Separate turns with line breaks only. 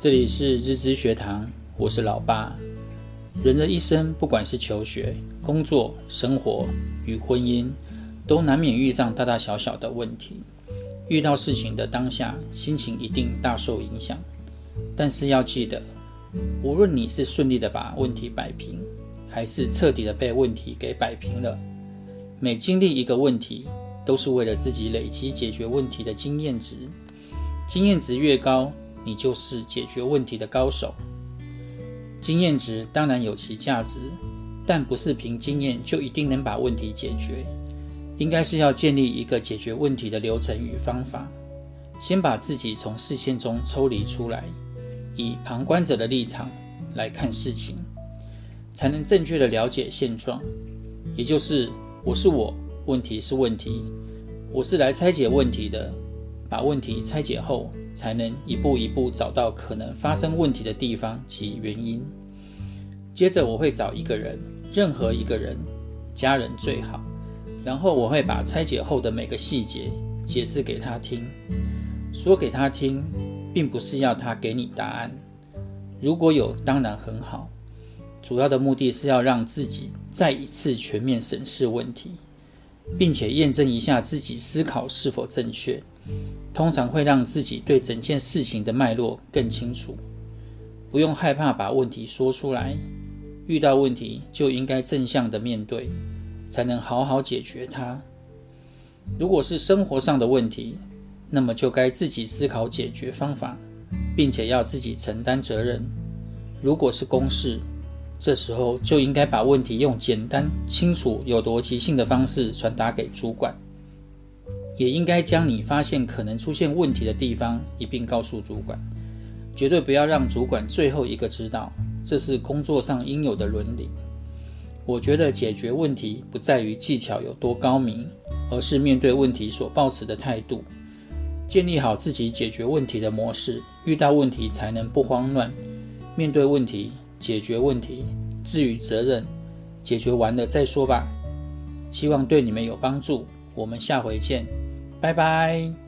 这里是日知学堂，我是老爸。人的一生，不管是求学、工作、生活与婚姻，都难免遇上大大小小的问题。遇到事情的当下，心情一定大受影响。但是要记得，无论你是顺利的把问题摆平，还是彻底的被问题给摆平了，每经历一个问题，都是为了自己累积解决问题的经验值。经验值越高，你就是解决问题的高手。经验值当然有其价值，但不是凭经验就一定能把问题解决。应该是要建立一个解决问题的流程与方法，先把自己从视线中抽离出来，以旁观者的立场来看事情，才能正确的了解现状。也就是我是我，问题是问题，我是来拆解问题的。把问题拆解后，才能一步一步找到可能发生问题的地方及原因。接着我会找一个人，任何一个人，家人最好，然后我会把拆解后的每个细节解释给他听，说给他听，并不是要他给你答案。如果有，当然很好。主要的目的是要让自己再一次全面审视问题，并且验证一下自己思考是否正确。通常会让自己对整件事情的脉络更清楚，不用害怕把问题说出来。遇到问题就应该正向的面对，才能好好解决它。如果是生活上的问题，那么就该自己思考解决方法，并且要自己承担责任。如果是公事，这时候就应该把问题用简单、清楚、有逻辑性的方式传达给主管。也应该将你发现可能出现问题的地方一并告诉主管，绝对不要让主管最后一个知道，这是工作上应有的伦理。我觉得解决问题不在于技巧有多高明，而是面对问题所抱持的态度。建立好自己解决问题的模式，遇到问题才能不慌乱，面对问题，解决问题。至于责任，解决完了再说吧。希望对你们有帮助。我们下回见。拜拜。